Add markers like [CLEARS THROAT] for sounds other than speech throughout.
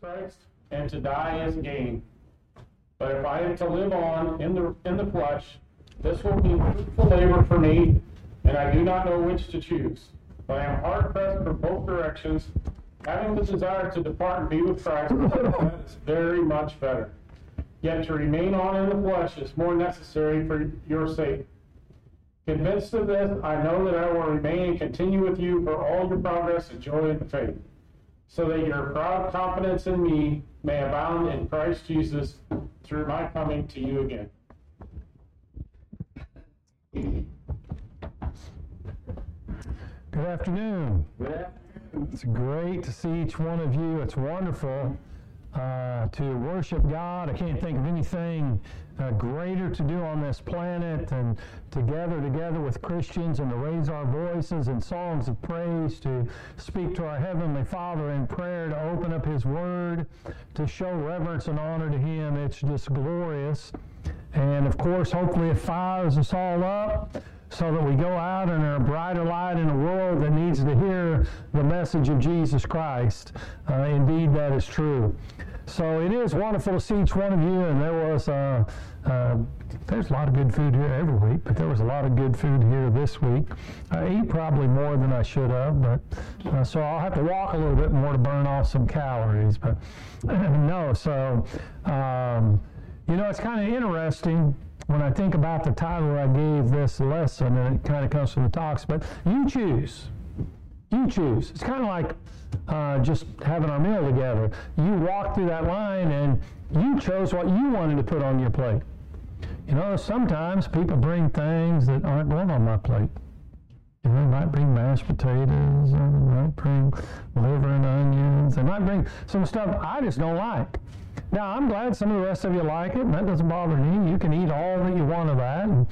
Christ, and to die is gain. But if I am to live on in the, in the flesh, this will be fruitful labor for me, and I do not know which to choose. But I am hard pressed for both directions, having the desire to depart and be with Christ, [LAUGHS] that is very much better. Yet to remain on in the flesh is more necessary for your sake. Convinced of this, I know that I will remain and continue with you for all your progress and joy in the faith, so that your proud confidence in me may abound in Christ Jesus through my coming to you again. Good afternoon. It's great to see each one of you. It's wonderful uh, to worship God. I can't think of anything uh, greater to do on this planet and to gather together with Christians and to raise our voices in songs of praise, to speak to our Heavenly Father in prayer, to open up His Word, to show reverence and honor to Him. It's just glorious. And of course, hopefully, it fires us all up so that we go out and are a brighter light in a world that needs to hear the message of Jesus Christ. Uh, indeed, that is true. So it is wonderful to see each one of you, and there was uh, uh, there's a lot of good food here every week, but there was a lot of good food here this week. I ate probably more than I should have, but uh, so I'll have to walk a little bit more to burn off some calories. But [CLEARS THROAT] no, so um, you know it's kind of interesting when I think about the title I gave this lesson, and it kind of comes from the talks, but you choose. You choose. It's kind of like uh, just having our meal together. You walk through that line and you chose what you wanted to put on your plate. You know, sometimes people bring things that aren't going on my plate. You know, they might bring mashed potatoes, or they might bring liver and onions. They might bring some stuff I just don't like. Now, I'm glad some of the rest of you like it, and that doesn't bother me. You can eat all that you want of that. And,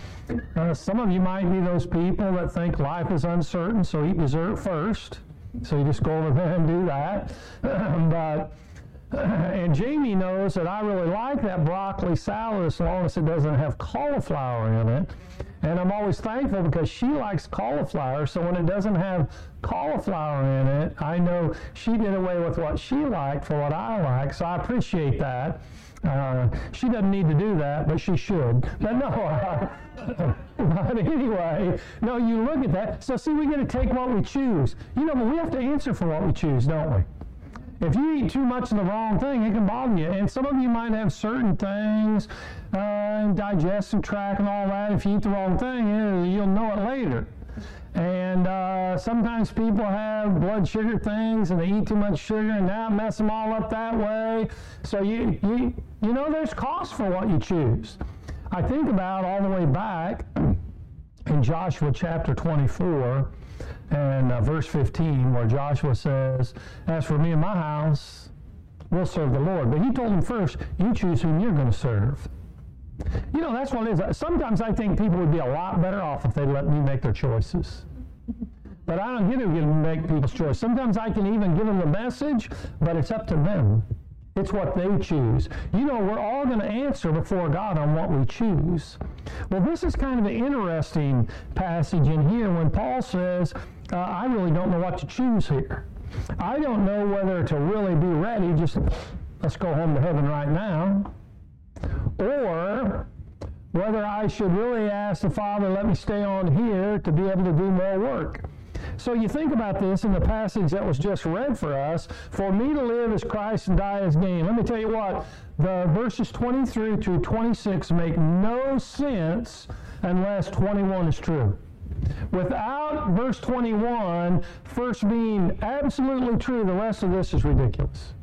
uh, some of you might be those people that think life is uncertain, so eat dessert first. So you just go over there and do that. [CLEARS THROAT] but [CLEARS THROAT] and Jamie knows that I really like that broccoli salad as long as it doesn't have cauliflower in it. And I'm always thankful because she likes cauliflower. So when it doesn't have cauliflower in it, I know she did away with what she liked for what I like. So I appreciate that. Uh, she doesn't need to do that, but she should. But no, [LAUGHS] but anyway, no, you look at that. So see, we got to take what we choose. You know, but we have to answer for what we choose, don't we? If you eat too much of the wrong thing, it can bother you. And some of you might have certain things, uh, digestive tract and all that. If you eat the wrong thing, you'll know it later. And uh, sometimes people have blood sugar things and they eat too much sugar and that mess them all up that way. So you, you, you know there's cost for what you choose. I think about all the way back in Joshua chapter 24 and uh, verse 15, where Joshua says, As for me and my house, we'll serve the Lord. But he told them first, You choose whom you're going to serve. You know, that's what it is. Sometimes I think people would be a lot better off if they let me make their choices. But I don't get to make people's choice. Sometimes I can even give them the message, but it's up to them. It's what they choose. You know, we're all going to answer before God on what we choose. Well, this is kind of an interesting passage in here when Paul says, uh, I really don't know what to choose here. I don't know whether to really be ready, just let's go home to heaven right now, or whether I should really ask the Father, let me stay on here to be able to do more work. So you think about this in the passage that was just read for us. For me to live is Christ and die is gain. Let me tell you what, the verses 23 through 26 make no sense unless 21 is true. Without verse 21 first being absolutely true, the rest of this is ridiculous.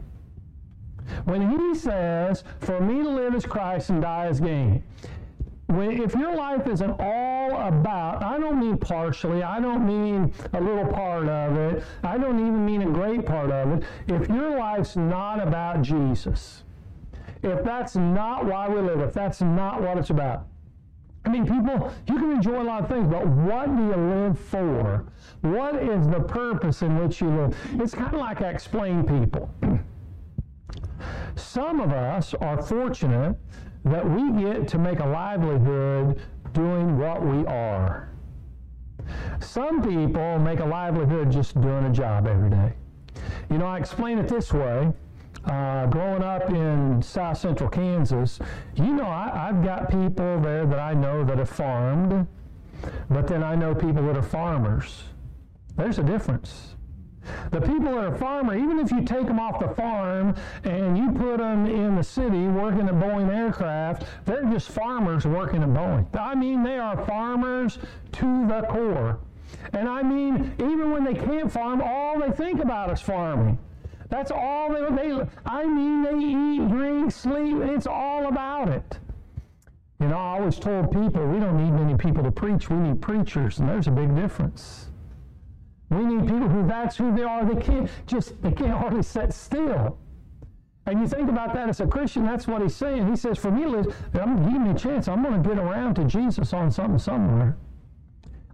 When he says, For me to live is Christ and die is gain, when, if your life isn't all about, I don't mean partially, I don't mean a little part of it, I don't even mean a great part of it. If your life's not about Jesus, if that's not why we live, if that's not what it's about, I mean, people, you can enjoy a lot of things, but what do you live for? What is the purpose in which you live? It's kind of like I explain people. [CLEARS THROAT] Some of us are fortunate that we get to make a livelihood doing what we are. Some people make a livelihood just doing a job every day. You know, I explain it this way. Uh, growing up in south central Kansas, you know, I, I've got people there that I know that have farmed, but then I know people that are farmers. There's a difference. The people that are farmer, even if you take them off the farm and you put them in the city working at Boeing aircraft, they're just farmers working at Boeing. I mean, they are farmers to the core. And I mean, even when they can't farm, all they think about is farming. That's all they, they I mean, they eat, drink, sleep. It's all about it. You know, I always told people we don't need many people to preach. We need preachers, and there's a big difference. We need people who that's who they are. They can't just they can't hardly sit still. And you think about that as a Christian, that's what he's saying. He says, for me, Liz, I'm give me a chance. I'm going to get around to Jesus on something somewhere.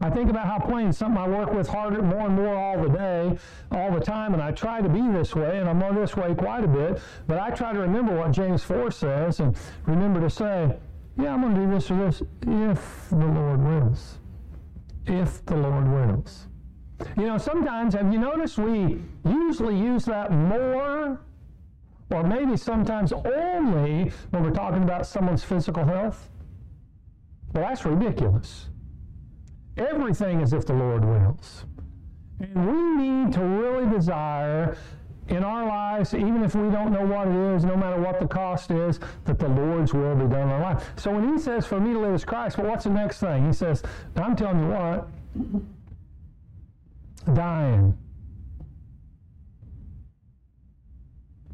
I think about how plain something I work with harder, more and more all the day, all the time, and I try to be this way, and I'm on this way quite a bit, but I try to remember what James 4 says and remember to say, yeah, I'm going to do this or this if the Lord wills. If the Lord wills. You know, sometimes, have you noticed we usually use that more or maybe sometimes only when we're talking about someone's physical health? Well, that's ridiculous. Everything is if the Lord wills. And we need to really desire in our lives, even if we don't know what it is, no matter what the cost is, that the Lord's will be done in our life. So when he says, for me to live is Christ, well, what's the next thing? He says, I'm telling you what, dying.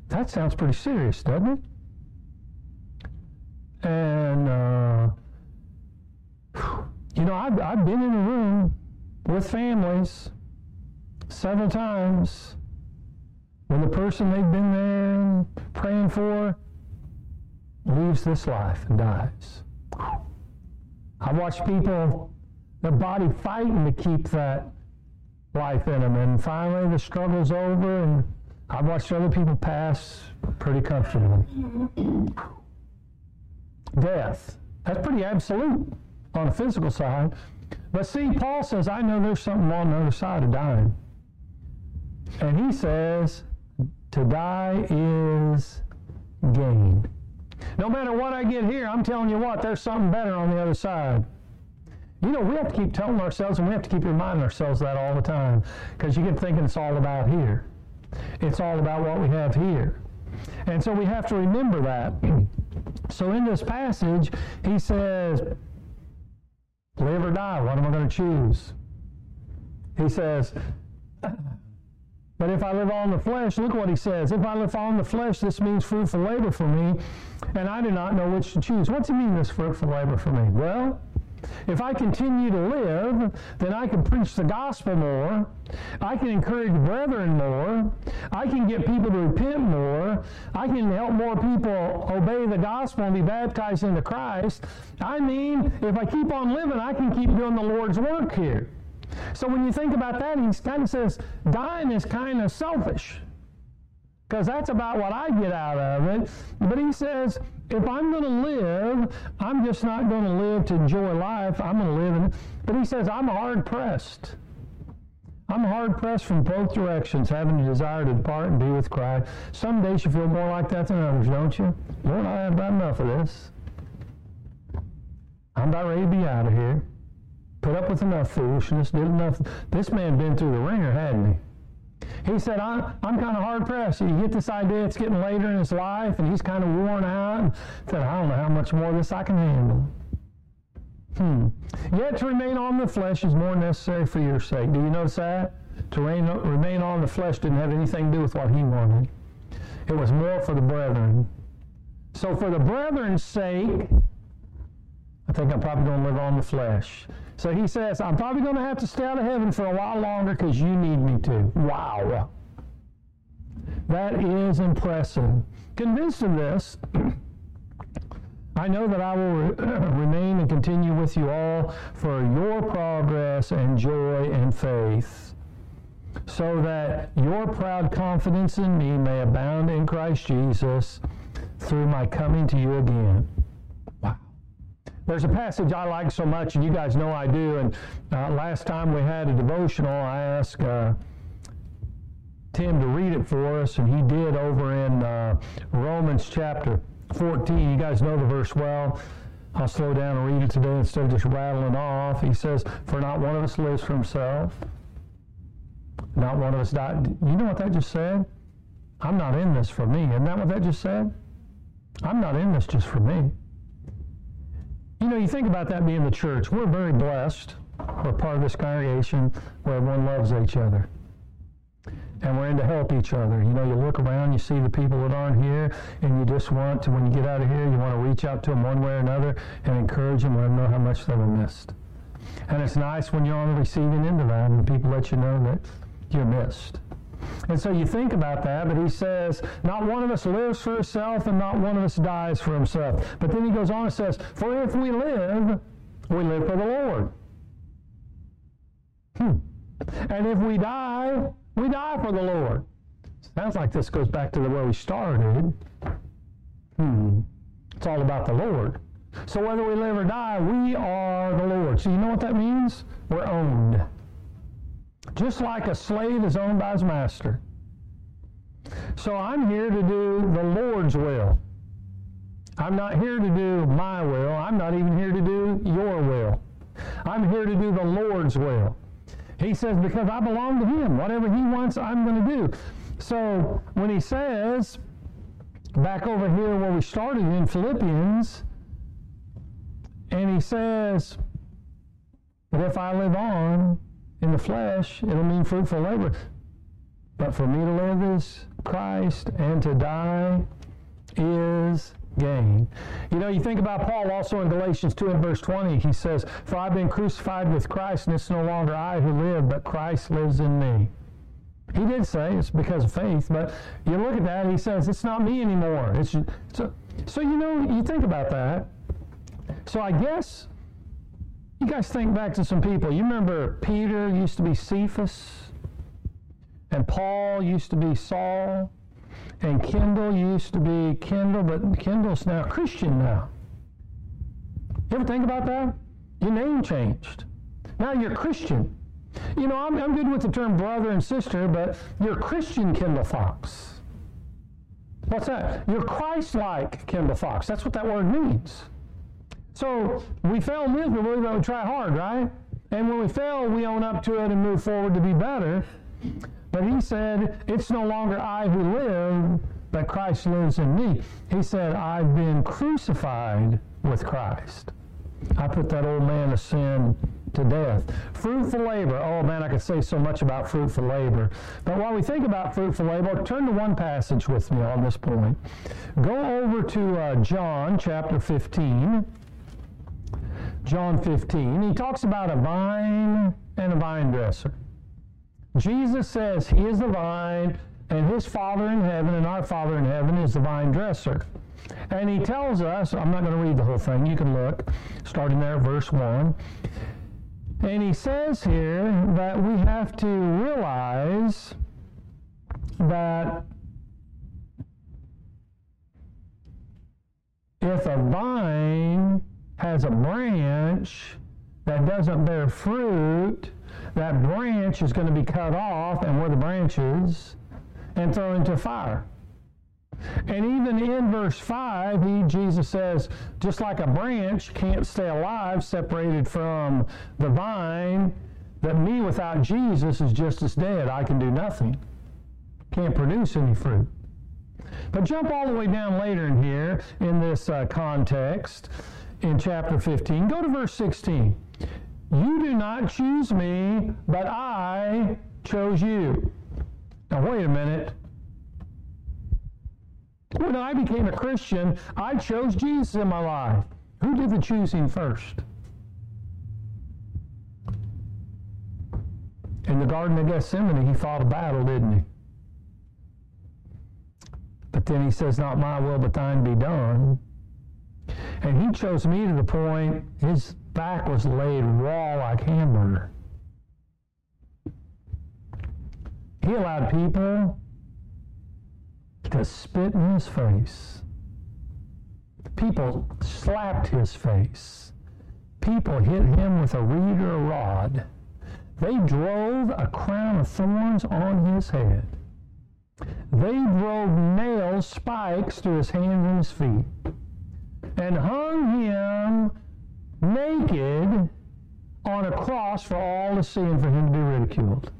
That sounds pretty serious, doesn't it? And, uh, you know, I've, I've been in a room with families several times when the person they've been there praying for leaves this life and dies. I've watched people, their body fighting to keep that life in them. And finally, the struggle's over, and I've watched other people pass pretty comfortably. Death. That's pretty absolute on the physical side. But see, Paul says, I know there's something on the other side of dying. And he says, to die is gain. No matter what I get here, I'm telling you what, there's something better on the other side. You know, we have to keep telling ourselves and we have to keep reminding ourselves that all the time because you get thinking it's all about here. It's all about what we have here. And so we have to remember that. [CLEARS THROAT] so in this passage, he says, live or die, what am I going to choose? He says, but if I live on the flesh, look what he says. If I live on the flesh, this means fruitful labor for me, and I do not know which to choose. What's it mean, this fruitful labor for me? Well, if I continue to live, then I can preach the gospel more. I can encourage brethren more. I can get people to repent more. I can help more people obey the gospel and be baptized into Christ. I mean, if I keep on living, I can keep doing the Lord's work here. So when you think about that, he kind of says dying is kind of selfish because that's about what I get out of it. But he says, if I'm going to live, I'm just not going to live to enjoy life. I'm going to live in. But he says, I'm hard pressed. I'm hard pressed from both directions, having a desire to depart and be with Christ. Some days you feel more like that than others, don't you? Lord, I have about enough of this. I'm about ready to be out of here. Put up with enough foolishness, did enough. This man been through the ringer, hadn't he? He said, I'm, I'm kind of hard pressed. You get this idea it's getting later in his life, and he's kind of worn out. And said, I don't know how much more of this I can handle. Hmm. Yet to remain on the flesh is more necessary for your sake. Do you notice that? To remain on the flesh didn't have anything to do with what he wanted. It was more for the brethren. So for the brethren's sake, I think I'm probably going to live on the flesh. So he says, I'm probably going to have to stay out of heaven for a while longer because you need me to. Wow. That is impressive. Convinced of this, [CLEARS THROAT] I know that I will re- [CLEARS THROAT] remain and continue with you all for your progress and joy and faith, so that your proud confidence in me may abound in Christ Jesus through my coming to you again. There's a passage I like so much, and you guys know I do. And uh, last time we had a devotional, I asked uh, Tim to read it for us, and he did over in uh, Romans chapter 14. You guys know the verse well. I'll slow down and read it today instead of just rattling off. He says, For not one of us lives for himself, not one of us died. You know what that just said? I'm not in this for me. Isn't that what that just said? I'm not in this just for me. You know, you think about that being the church. We're very blessed. We're part of this congregation where everyone loves each other. And we're in to help each other. You know, you look around, you see the people that aren't here, and you just want to, when you get out of here, you want to reach out to them one way or another and encourage them, let them know how much they were missed. And it's nice when you're on the receiving end of that and people let you know that you're missed. And so you think about that, but he says, not one of us lives for himself and not one of us dies for himself. But then he goes on and says, for if we live, we live for the Lord. Hmm. And if we die, we die for the Lord. Sounds like this goes back to the where we started. Hmm. It's all about the Lord. So whether we live or die, we are the Lord. So you know what that means? We're owned. Just like a slave is owned by his master. So I'm here to do the Lord's will. I'm not here to do my will. I'm not even here to do your will. I'm here to do the Lord's will. He says, because I belong to Him. Whatever He wants, I'm going to do. So when He says, back over here where we started in Philippians, and He says, but if I live on in the flesh, it'll mean fruitful labor. But for me to live is Christ, and to die is gain. You know, you think about Paul also in Galatians 2 and verse 20, he says, For I've been crucified with Christ, and it's no longer I who live, but Christ lives in me. He did say it's because of faith, but you look at that, he says, It's not me anymore. It's, so, so, you know, you think about that. So I guess you guys think back to some people. You remember Peter used to be Cephas, and Paul used to be Saul. And Kendall used to be Kendall, but Kendall's now Christian now. You ever think about that? Your name changed. Now you're Christian. You know, I'm, I'm good with the term brother and sister, but you're Christian Kendall Fox. What's that? You're Christ like Kendall Fox. That's what that word means. So we fail miserably, but we try hard, right? And when we fail, we own up to it and move forward to be better. But he said, It's no longer I who live, but Christ lives in me. He said, I've been crucified with Christ. I put that old man of sin to death. Fruitful labor. Oh man, I could say so much about fruitful labor. But while we think about fruitful labor, turn to one passage with me on this point. Go over to uh, John chapter 15. John 15. He talks about a vine and a vine dresser. Jesus says he is the vine, and his Father in heaven and our Father in heaven is the vine dresser. And he tells us, I'm not going to read the whole thing, you can look, starting there verse 1. And he says here that we have to realize that if a vine has a branch that doesn't bear fruit, that branch is going to be cut off, and where the branch is, and thrown into fire. And even in verse 5, he, Jesus says, just like a branch can't stay alive separated from the vine, that me without Jesus is just as dead. I can do nothing. Can't produce any fruit. But jump all the way down later in here in this uh, context in chapter 15. Go to verse 16. You do not choose me, but I chose you. Now, wait a minute. When I became a Christian, I chose Jesus in my life. Who did the choosing first? In the Garden of Gethsemane, he fought a battle, didn't he? But then he says, Not my will, but thine be done. And he chose me to the point his back was laid raw like hamburger. He allowed people to spit in his face. People slapped his face. People hit him with a reed or a rod. They drove a crown of thorns on his head. they drove nails, spikes through his hands and his feet, and hung him naked on a cross for all to see and for him to be ridiculed.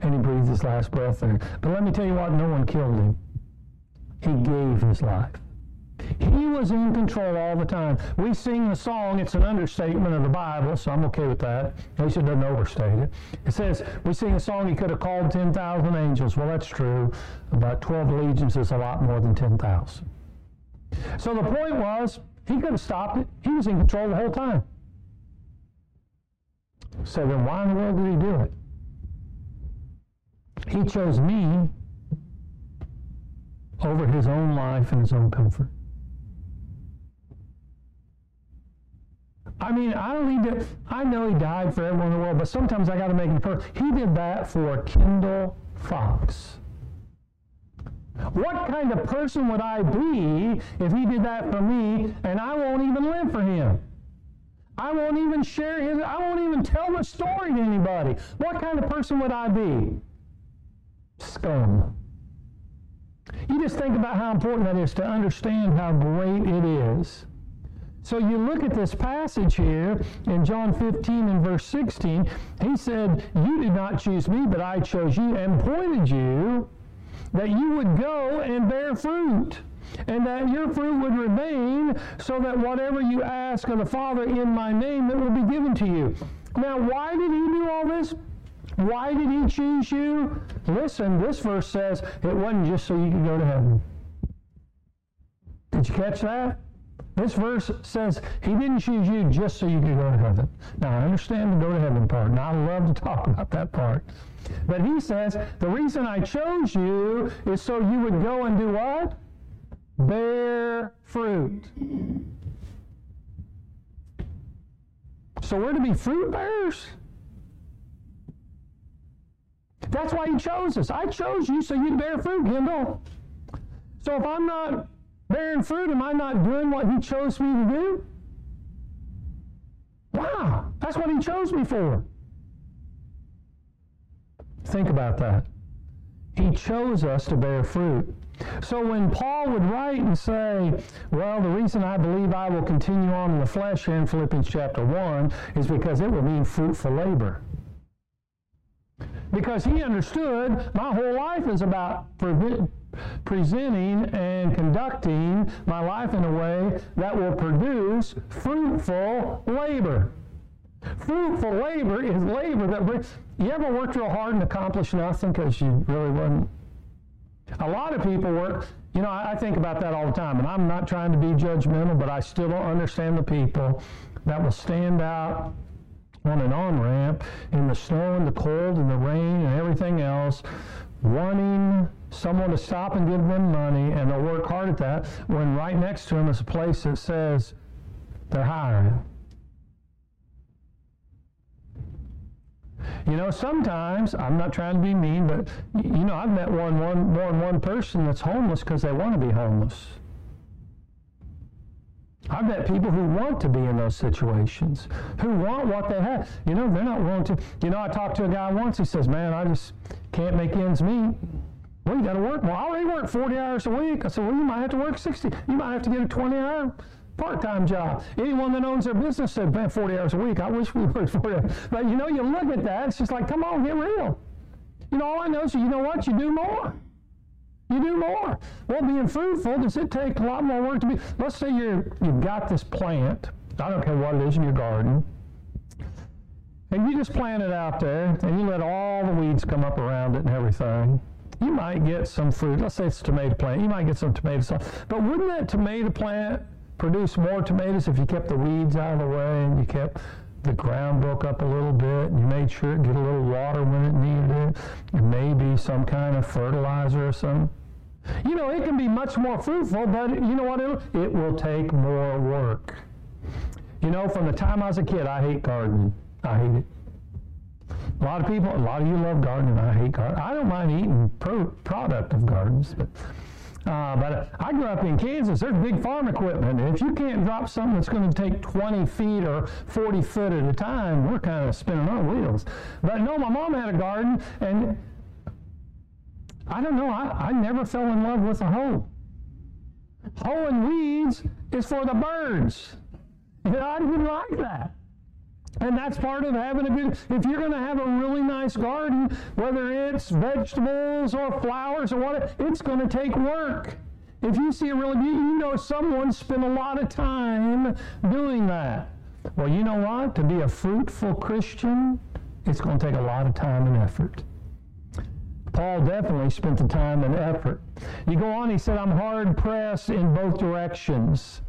And he breathed his last breath there. But let me tell you what, no one killed him. He gave his life. He was in control all the time. We sing the song, it's an understatement of the Bible, so I'm okay with that. At least it doesn't overstate it. It says, we sing a song, he could have called 10,000 angels. Well, that's true. About 12 legions is a lot more than 10,000. So the point was, he could have stopped it. He was in control the whole time. So then why in the world did he do it? He chose me over his own life and his own comfort. I mean, I don't need to, I know he died for everyone in the world, but sometimes I got to make it perfect. He did that for Kendall Fox. What kind of person would I be if he did that for me and I won't even live for him? I won't even share his, I won't even tell the story to anybody. What kind of person would I be? Scum. You just think about how important that is to understand how great it is. So you look at this passage here in John 15 and verse 16. He said, You did not choose me, but I chose you and pointed you that you would go and bear fruit, and that your fruit would remain, so that whatever you ask of the Father in my name, it will be given to you. Now, why did he do all this? Why did he choose you? Listen, this verse says it wasn't just so you could go to heaven. Did you catch that? This verse says he didn't choose you just so you could go to heaven. Now, I understand the go to heaven part, and I love to talk about that part. But he says, the reason I chose you is so you would go and do what? Bear fruit. So we're to be fruit bearers? That's why he chose us. I chose you so you'd bear fruit, Kendall. So if I'm not bearing fruit, am I not doing what he chose me to do? Wow, that's what he chose me for. Think about that. He chose us to bear fruit. So when Paul would write and say, well, the reason I believe I will continue on in the flesh here in Philippians chapter 1 is because it will mean fruitful labor. Because he understood my whole life is about presenting and conducting my life in a way that will produce fruitful labor. Fruitful labor is labor that brings. You ever worked real hard and accomplished nothing because you really wasn't? A lot of people work. You know, I, I think about that all the time, and I'm not trying to be judgmental, but I still don't understand the people that will stand out on an on ramp in the snow and the cold and the rain and everything else, wanting someone to stop and give them money, and they'll work hard at that when right next to them is a place that says they're hiring. You know, sometimes I'm not trying to be mean, but you know, I've met one, one more than one person that's homeless because they want to be homeless. I've met people who want to be in those situations, who want what they have. You know, they're not willing to. You know, I talked to a guy once. He says, "Man, I just can't make ends meet." Well, you got to work. Well, I already work 40 hours a week. I said, "Well, you might have to work 60. You might have to get a 20-hour part-time job. Anyone that owns their business said, man, 40 hours a week. I wish we [LAUGHS] worked 40 hours. But you know, you look at that, it's just like, come on, get real. You know, all I know is, you know what? You do more. You do more. Well, being fruitful, does it take a lot more work to be? Let's say you're, you've got this plant. I don't care what it is in your garden. And you just plant it out there, and you let all the weeds come up around it and everything you might get some fruit. Let's say it's a tomato plant. You might get some tomato tomatoes. But wouldn't that tomato plant produce more tomatoes if you kept the weeds out of the way and you kept the ground broke up a little bit and you made sure it get a little water when it needed it and maybe some kind of fertilizer or something. You know, it can be much more fruitful, but you know what? It, it will take more work. You know, from the time I was a kid, I hate gardening. I hate it. A lot of people, a lot of you love gardening. I hate gardening. I don't mind eating pro- product of gardens, but uh, but I grew up in Kansas. There's big farm equipment. If you can't drop something that's going to take 20 feet or 40 foot at a time, we're kind of spinning our wheels. But no, my mom had a garden, and I don't know, I, I never fell in love with a hoe. Hoeing weeds is for the birds. I didn't like that. And that's part of having a good, if you're going to have a really nice garden, whether it's vegetables or flowers or whatever, it's going to take work. If you see a really, you know someone spent a lot of time doing that. Well, you know what? To be a fruitful Christian, it's going to take a lot of time and effort. Paul definitely spent the time and effort. You go on, he said, I'm hard pressed in both directions.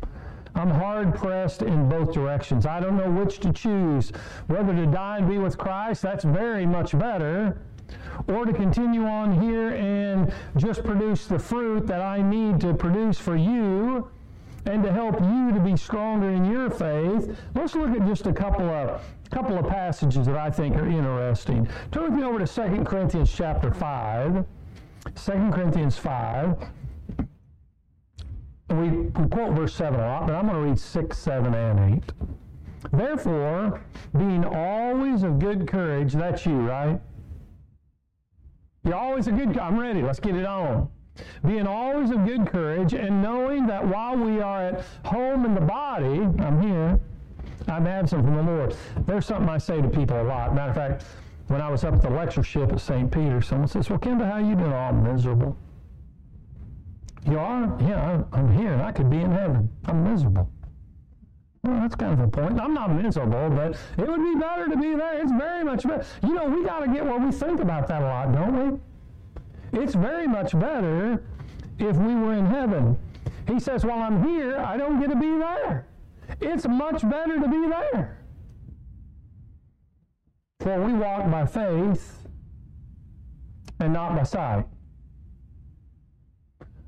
I'm hard pressed in both directions. I don't know which to choose. Whether to die and be with Christ, that's very much better. Or to continue on here and just produce the fruit that I need to produce for you and to help you to be stronger in your faith. Let's look at just a couple of couple of passages that I think are interesting. Turn with me over to 2 Corinthians chapter 5. 2 Corinthians 5 we, we quote verse 7 a lot, but I'm going to read 6, 7, and 8. Therefore, being always of good courage, that's you, right? You're always a good, I'm ready, let's get it on. Being always of good courage and knowing that while we are at home in the body, I'm here, I'm absent from the Lord. There's something I say to people a lot. Matter of fact, when I was up at the lectureship at St. Peter, someone says, Well, Kendall, how you doing? Oh, All miserable. You are? Yeah, I'm here I could be in heaven. I'm miserable. Well, that's kind of a point. I'm not miserable, but it would be better to be there. It's very much better. You know, we got to get what we think about that a lot, don't we? It's very much better if we were in heaven. He says, while I'm here, I don't get to be there. It's much better to be there. For we walk by faith and not by sight.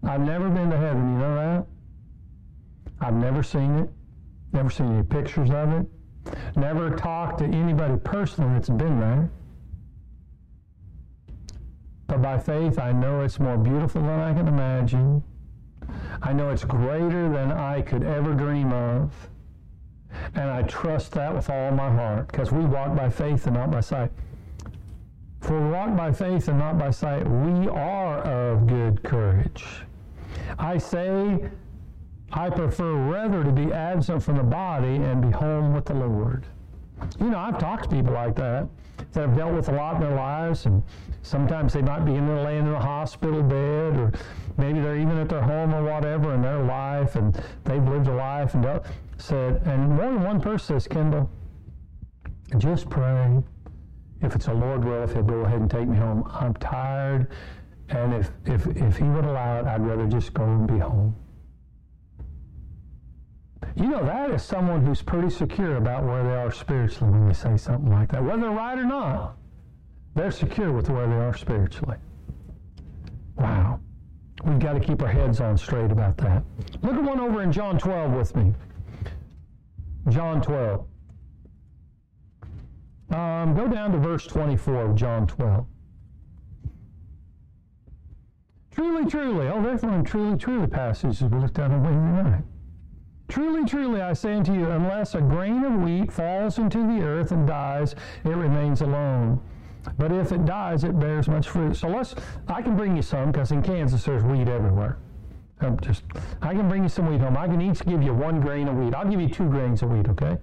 I've never been to heaven, you know that? I've never seen it, never seen any pictures of it, never talked to anybody personally that's been there. But by faith, I know it's more beautiful than I can imagine. I know it's greater than I could ever dream of. And I trust that with all my heart because we walk by faith and not by sight. For we walk by faith and not by sight, we are of good courage. I say, I prefer rather to be absent from the body and be home with the Lord. You know, I've talked to people like that that have dealt with a lot in their lives, and sometimes they might be in there laying in a hospital bed, or maybe they're even at their home or whatever in their life, and they've lived a life and dealt, said, and more than one person says, Kendall, just pray. If it's a Lord will, if He'll go ahead and take me home. I'm tired and if, if, if he would allow it, I'd rather just go and be home. You know, that is someone who's pretty secure about where they are spiritually when they say something like that. Whether they're right or not, they're secure with where they are spiritually. Wow. We've got to keep our heads on straight about that. Look at one over in John 12 with me. John 12. Um, go down to verse 24 of John 12. Truly, truly. Oh, there's one truly, truly passage we looked at on Wednesday night. Truly, truly, I say unto you, unless a grain of wheat falls into the earth and dies, it remains alone. But if it dies, it bears much fruit. So let's, I can bring you some because in Kansas there's wheat everywhere. I'm just, I can bring you some wheat home. I can each give you one grain of wheat. I'll give you two grains of wheat, okay?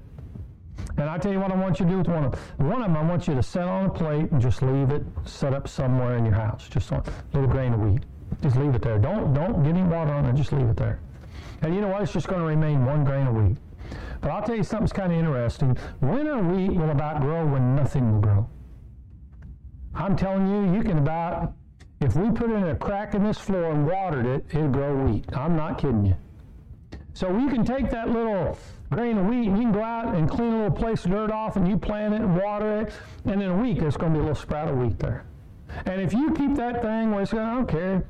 And I tell you what I want you to do with one of them. One of them, I want you to set on a plate and just leave it set up somewhere in your house, just a little grain of wheat. Just leave it there. Don't don't get any water on it. Just leave it there. And you know what? It's just going to remain one grain a week. But I'll tell you something's kind of interesting. Winter wheat will about grow when nothing will grow. I'm telling you, you can about, if we put in a crack in this floor and watered it, it'll grow wheat. I'm not kidding you. So you can take that little grain of wheat and you can go out and clean a little place of dirt off and you plant it and water it, and in a week there's going to be a little sprout of wheat there. And if you keep that thing where it's going, I don't care.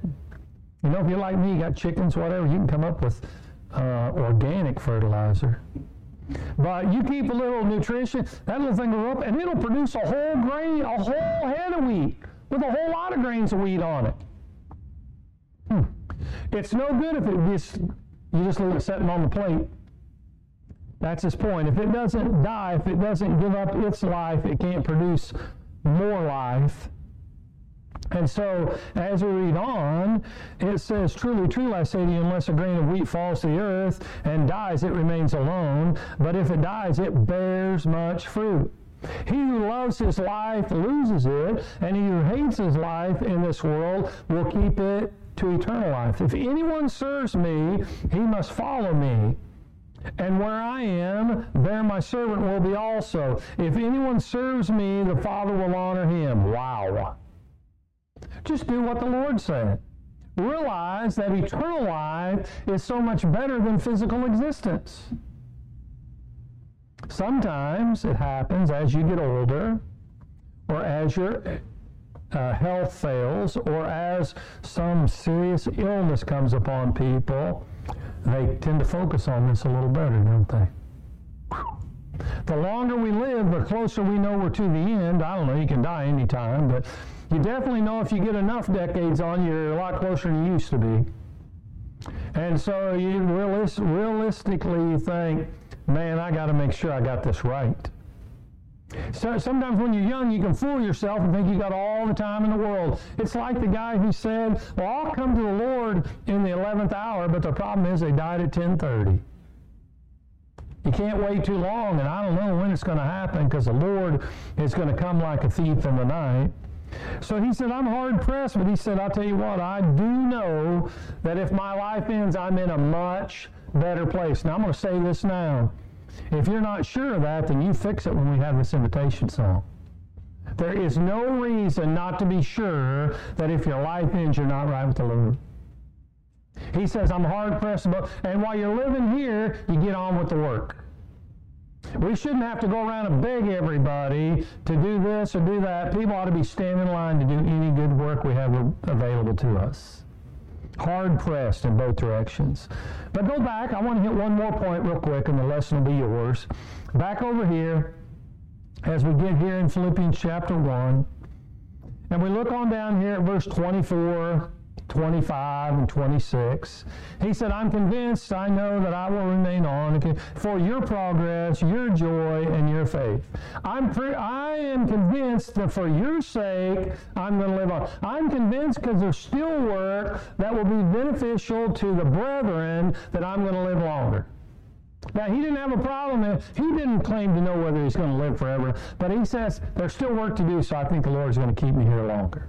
You know, if you're like me, you got chickens, whatever, you can come up with uh, organic fertilizer. But you keep a little nutrition, that little thing will grow up, and it'll produce a whole grain, a whole head of wheat with a whole lot of grains of wheat on it. Hmm. It's no good if it just you just leave it sitting on the plate. That's his point. If it doesn't die, if it doesn't give up its life, it can't produce more life And so, as we read on, it says, Truly, truly, I say to you, unless a grain of wheat falls to the earth and dies, it remains alone. But if it dies, it bears much fruit. He who loves his life loses it, and he who hates his life in this world will keep it to eternal life. If anyone serves me, he must follow me. And where I am, there my servant will be also. If anyone serves me, the Father will honor him. Wow. Just do what the Lord said. Realize that eternal life is so much better than physical existence. Sometimes it happens as you get older or as your uh, health fails or as some serious illness comes upon people, they tend to focus on this a little better, don't they? The longer we live, the closer we know we're to the end. I don't know, you can die anytime, but you definitely know if you get enough decades on, you're a lot closer than you used to be. And so you realis- realistically you think, man, I got to make sure I got this right. So sometimes when you're young, you can fool yourself and think you got all the time in the world. It's like the guy who said, "Well, I'll come to the Lord in the 11th hour," but the problem is they died at 10:30. You can't wait too long, and I don't know when it's going to happen because the Lord is going to come like a thief in the night. So he said, I'm hard pressed, but he said, I'll tell you what, I do know that if my life ends, I'm in a much better place. Now, I'm going to say this now. If you're not sure of that, then you fix it when we have this invitation song. There is no reason not to be sure that if your life ends, you're not right with the Lord. He says, I'm hard pressed, and while you're living here, you get on with the work. We shouldn't have to go around and beg everybody to do this or do that. People ought to be standing in line to do any good work we have available to us. Hard pressed in both directions. But go back. I want to hit one more point real quick, and the lesson will be yours. Back over here, as we get here in Philippians chapter 1, and we look on down here at verse 24 25 and 26. He said, I'm convinced, I know that I will remain on for your progress, your joy, and your faith. I'm pre- I am convinced that for your sake, I'm going to live on. I'm convinced because there's still work that will be beneficial to the brethren that I'm going to live longer. Now, he didn't have a problem. He didn't claim to know whether he's going to live forever, but he says, there's still work to do, so I think the Lord is going to keep me here longer.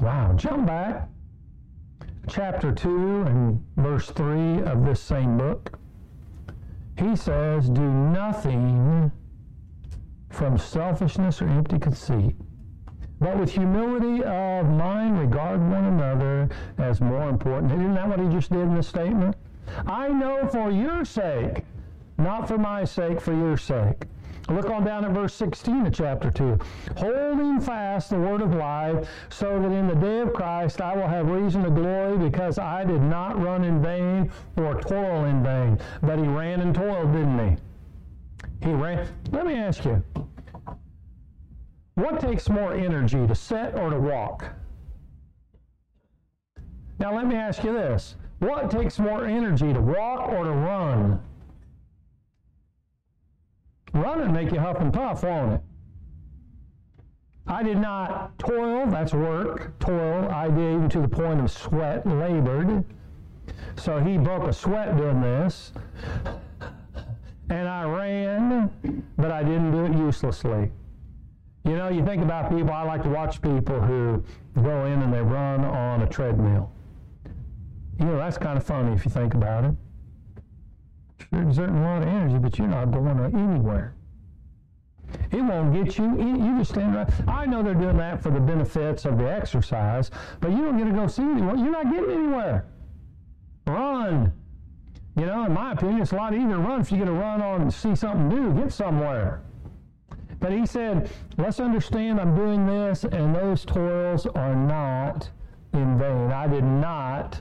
Wow, jump back. Chapter 2 and verse 3 of this same book. He says, Do nothing from selfishness or empty conceit, but with humility of mind regard one another as more important. Isn't that what he just did in this statement? I know for your sake, not for my sake, for your sake. Look on down at verse 16 of chapter 2. Holding fast the word of life, so that in the day of Christ I will have reason to glory, because I did not run in vain or toil in vain. But he ran and toiled, didn't he? He ran. Let me ask you what takes more energy, to sit or to walk? Now, let me ask you this what takes more energy, to walk or to run? Running make you huff and puff, won't it? I did not toil, that's work, toil. I did even to the point of sweat, labored. So he broke a sweat doing this. And I ran, but I didn't do it uselessly. You know, you think about people, I like to watch people who go in and they run on a treadmill. You know, that's kind of funny if you think about it. You're exerting a lot of energy, but you're not going anywhere. It won't get you. You just stand right. I know they're doing that for the benefits of the exercise, but you don't get to go see anyone. You're not getting anywhere. Run. You know, in my opinion, it's a lot easier to run if you get to run on see something new, get somewhere. But he said, let's understand I'm doing this, and those toils are not in vain. I did not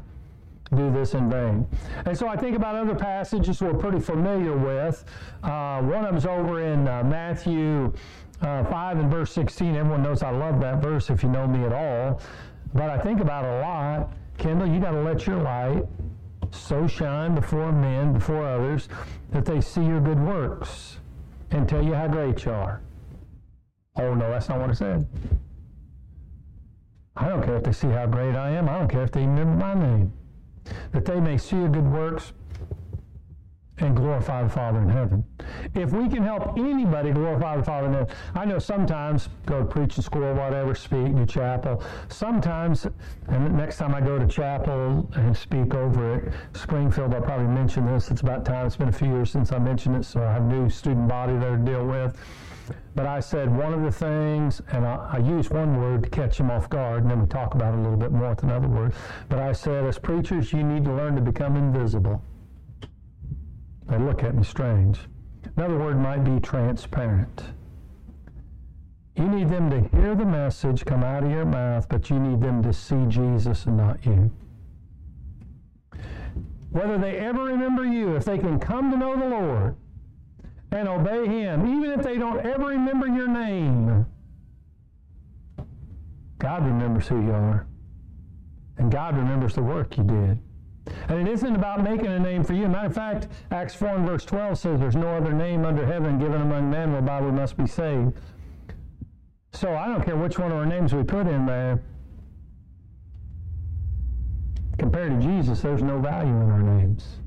do this in vain. And so I think about other passages we're pretty familiar with. Uh, one of them's over in uh, Matthew uh, 5 and verse 16. Everyone knows I love that verse if you know me at all. But I think about it a lot. Kendall, you got to let your light so shine before men, before others, that they see your good works and tell you how great you are. Oh, no, that's not what it said. I don't care if they see how great I am. I don't care if they remember my name. That they may see your good works and glorify the Father in heaven. If we can help anybody glorify the Father in heaven, I know sometimes go to preaching school or whatever, speak, do chapel. Sometimes, and next time I go to chapel and speak over it, Springfield, I'll probably mention this. It's about time. It's been a few years since I mentioned it, so I have a new student body there to deal with. But I said one of the things, and I, I use one word to catch them off guard, and then we talk about it a little bit more with another word. But I said, as preachers, you need to learn to become invisible. They look at me strange. Another word might be transparent. You need them to hear the message come out of your mouth, but you need them to see Jesus and not you. Whether they ever remember you, if they can come to know the Lord and obey Him, even if they don't ever remember your name, God remembers who you are. And God remembers the work you did. And it isn't about making a name for you. Matter of fact, Acts 4 and verse 12 says there's no other name under heaven given among men whereby we must be saved. So I don't care which one of our names we put in there. Compared to Jesus, there's no value in our names.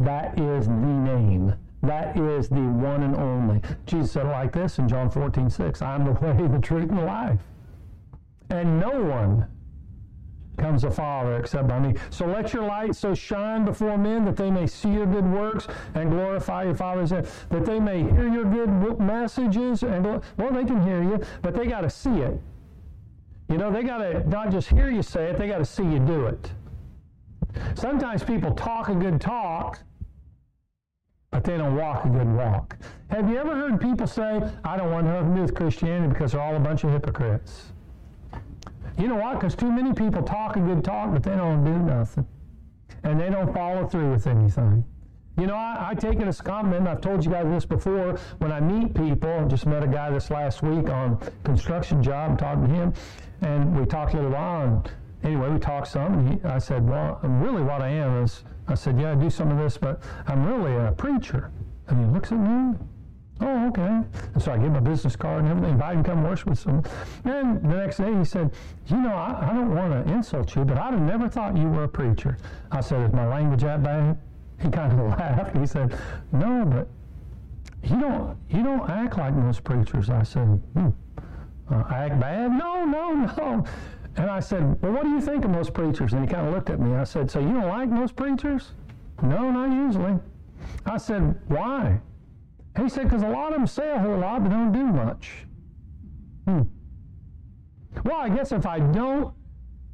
That is the name. That is the one and only. Jesus said it like this in John 14, 6. I'm the way, the truth, and the life. And no one comes the Father except by me. So let your light so shine before men that they may see your good works and glorify your Father's Father that they may hear your good messages and well they can hear you, but they got to see it. You know, they got to not just hear you say it, they got to see you do it. Sometimes people talk a good talk, but they don't walk a good walk. Have you ever heard people say, I don't want nothing to do with Christianity because they're all a bunch of hypocrites? You know what? Because too many people talk a good talk, but they don't do nothing. And they don't follow through with anything. You know, I, I, take it as a compliment. I've told you guys this before. When I meet people, I just met a guy this last week on construction job, talking to him, and we talked a little while. Anyway, we talked some. I said, well, really what I am is, I said, yeah, I do some of this, but I'm really a preacher. And he looks at me, Oh, okay. And so I gave him a business card and everything, invite him to come worship with some. And the next day he said, You know, I, I don't want to insult you, but I'd have never thought you were a preacher. I said, Is my language that bad? He kind of [LAUGHS] laughed. He said, No, but you don't you don't act like most preachers. I said, hmm. uh, act bad? No, no, no. And I said, Well, what do you think of most preachers? And he kind of looked at me. I said, So you don't like most preachers? No, not usually. I said, Why? He said, because a lot of them say a whole lot but don't do much. Hmm. Well, I guess if I don't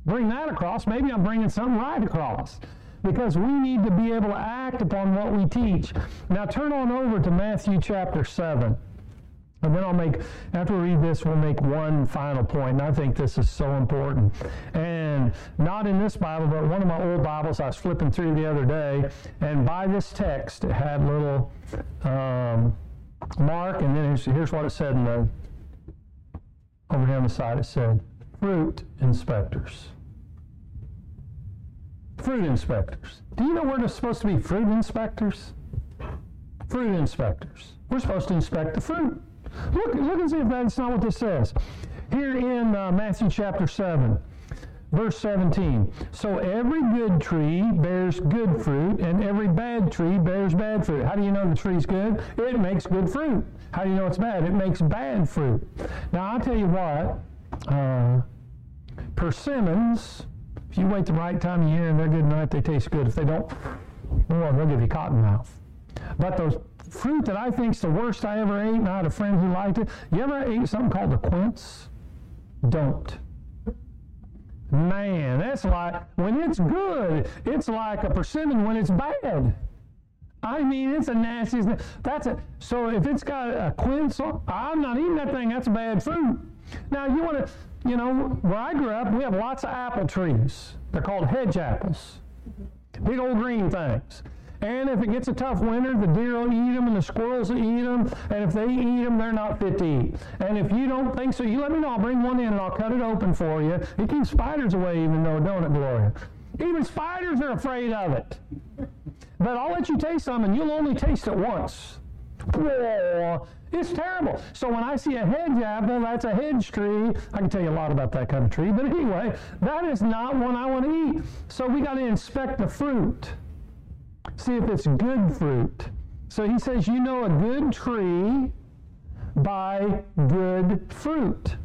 bring that across, maybe I'm bringing something right across. Because we need to be able to act upon what we teach. Now turn on over to Matthew chapter 7. And then I'll make, after we read this, we'll make one final point. And I think this is so important. And not in this Bible, but one of my old Bibles I was flipping through the other day. And by this text, it had little um, mark. And then here's, here's what it said in the, over here on the side. It said, fruit inspectors. Fruit inspectors. Do you know we're supposed to be fruit inspectors? Fruit inspectors. We're supposed to inspect the fruit. Look, look and see if that's not what this says. Here in uh, Matthew chapter 7, verse 17. So every good tree bears good fruit, and every bad tree bears bad fruit. How do you know the tree's good? It makes good fruit. How do you know it's bad? It makes bad fruit. Now, I'll tell you what, uh, persimmons, if you wait the right time of year and they're good enough, they taste good. If they don't, well, they'll give you cotton mouth. But those fruit that I think is the worst I ever ate, and I had a friend who liked it. You ever ate something called a quince? Don't. Man, that's like, when it's good, it's like a persimmon when it's bad. I mean, it's a nasty. That's it. So if it's got a quince, I'm not eating that thing. That's bad fruit. Now you want to, you know, where I grew up, we have lots of apple trees. They're called hedge apples. Big old green things. And if it gets a tough winter, the deer will eat them and the squirrels will eat them. And if they eat them, they're not fit to eat. And if you don't think so, you let me know. I'll bring one in and I'll cut it open for you. It keeps spiders away, even though, don't it, Gloria? Even spiders are afraid of it. But I'll let you taste some, and you'll only taste it once. It's terrible. So when I see a hedge apple, that's a hedge tree. I can tell you a lot about that kind of tree, but anyway, that is not one I want to eat. So we got to inspect the fruit, see if it's good fruit. So he says, you know a good tree by good fruit.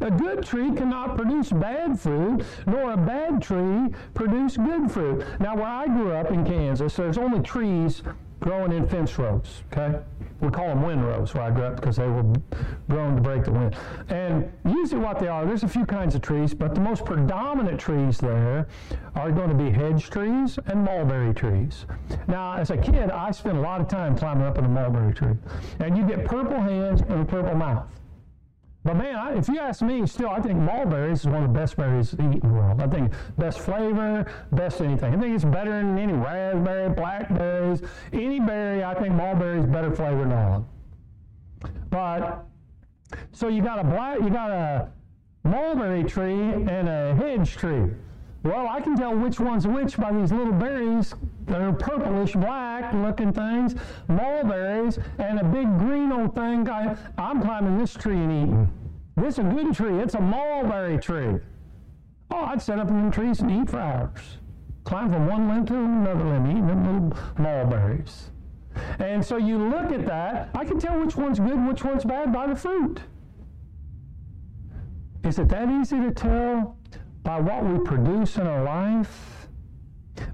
A good tree cannot produce bad fruit, nor a bad tree produce good fruit. Now, where I grew up in Kansas, there's only trees growing in fence rows, okay? We call them windrows where I grew up because they were grown to break the wind. And usually what they are, there's a few kinds of trees, but the most predominant trees there are going to be hedge trees and mulberry trees. Now, as a kid, I spent a lot of time climbing up in a mulberry tree. And you get purple hands and a purple mouth. But man, I, if you ask me, still, I think mulberries is one of the best berries to eat in the world. I think best flavor, best anything. I think it's better than any raspberry, blackberries, any berry. I think mulberry is better flavor than all. But so you got a black, you got a mulberry tree and a hedge tree. Well, I can tell which one's which by these little berries. They're purplish black looking things, mulberries, and a big green old thing. I, I'm climbing this tree and eating. This is a good tree. It's a mulberry tree. Oh, I'd sit up in them trees and eat for hours. Climb from one limb to another limb, eating them little mulberries. And so you look at that, I can tell which one's good, which one's bad by the fruit. Is it that easy to tell by what we produce in our life?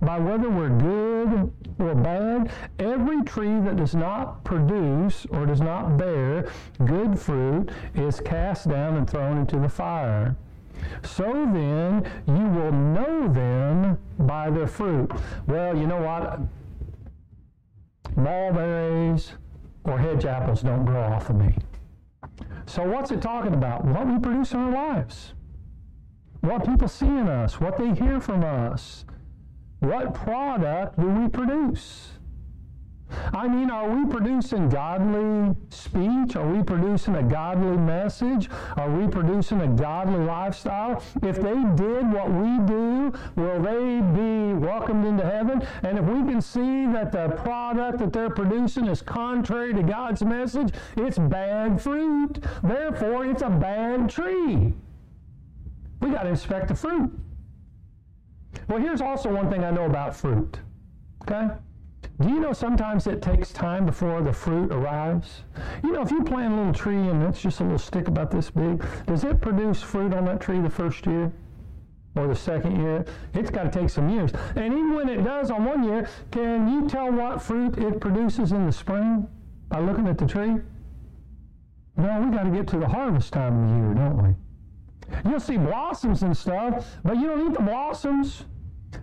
By whether we're good or bad? Every tree that does not produce or does not bear good fruit is cast down and thrown into the fire. So then you will know them by their fruit. Well, you know what? mulberries, or hedge apples don't grow off of me. So, what's it talking about? What we produce in our lives, what people see in us, what they hear from us. What product do we produce? I mean, are we producing godly speech? Are we producing a godly message? Are we producing a godly lifestyle? If they did what we do, will they be welcomed into heaven? And if we can see that the product that they're producing is contrary to God's message, it's bad fruit. Therefore, it's a bad tree. We got to inspect the fruit. Well, here's also one thing I know about fruit. Okay? Do you know sometimes it takes time before the fruit arrives? You know, if you plant a little tree and it's just a little stick about this big, does it produce fruit on that tree the first year? Or the second year? It's got to take some years. And even when it does on one year, can you tell what fruit it produces in the spring by looking at the tree? No, we got to get to the harvest time of the year, don't we? You'll see blossoms and stuff, but you don't eat the blossoms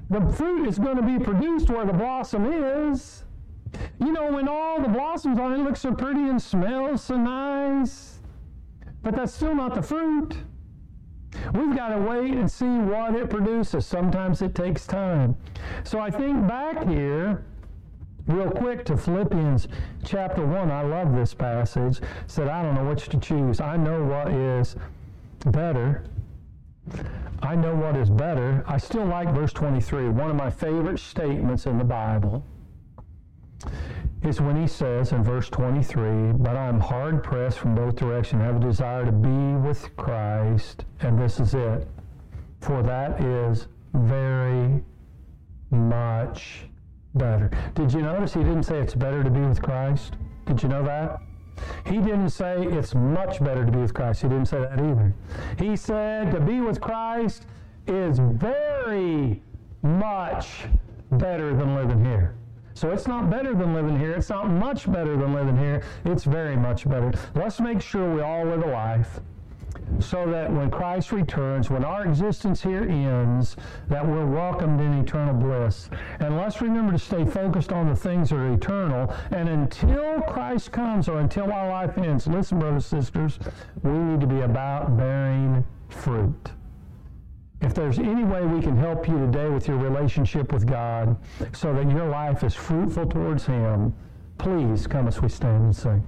the fruit is going to be produced where the blossom is. You know, when all the blossoms on it look so pretty and smells so nice, but that's still not the fruit. We've got to wait and see what it produces. Sometimes it takes time. So I think back here, real quick to Philippians chapter 1. I love this passage. Said, I don't know which to choose. I know what is better I know what is better. I still like verse 23. One of my favorite statements in the Bible is when he says in verse 23, But I'm hard pressed from both directions, I have a desire to be with Christ, and this is it. For that is very much better. Did you notice he didn't say it's better to be with Christ? Did you know that? He didn't say it's much better to be with Christ. He didn't say that either. He said to be with Christ is very much better than living here. So it's not better than living here. It's not much better than living here. It's very much better. Let's make sure we all live a life so that when Christ returns, when our existence here ends, that we're welcomed in eternal bliss. And let's remember to stay focused on the things that are eternal. And until Christ comes or until our life ends, listen, brothers and sisters, we need to be about bearing fruit. If there's any way we can help you today with your relationship with God so that your life is fruitful towards Him, please come as we stand and sing.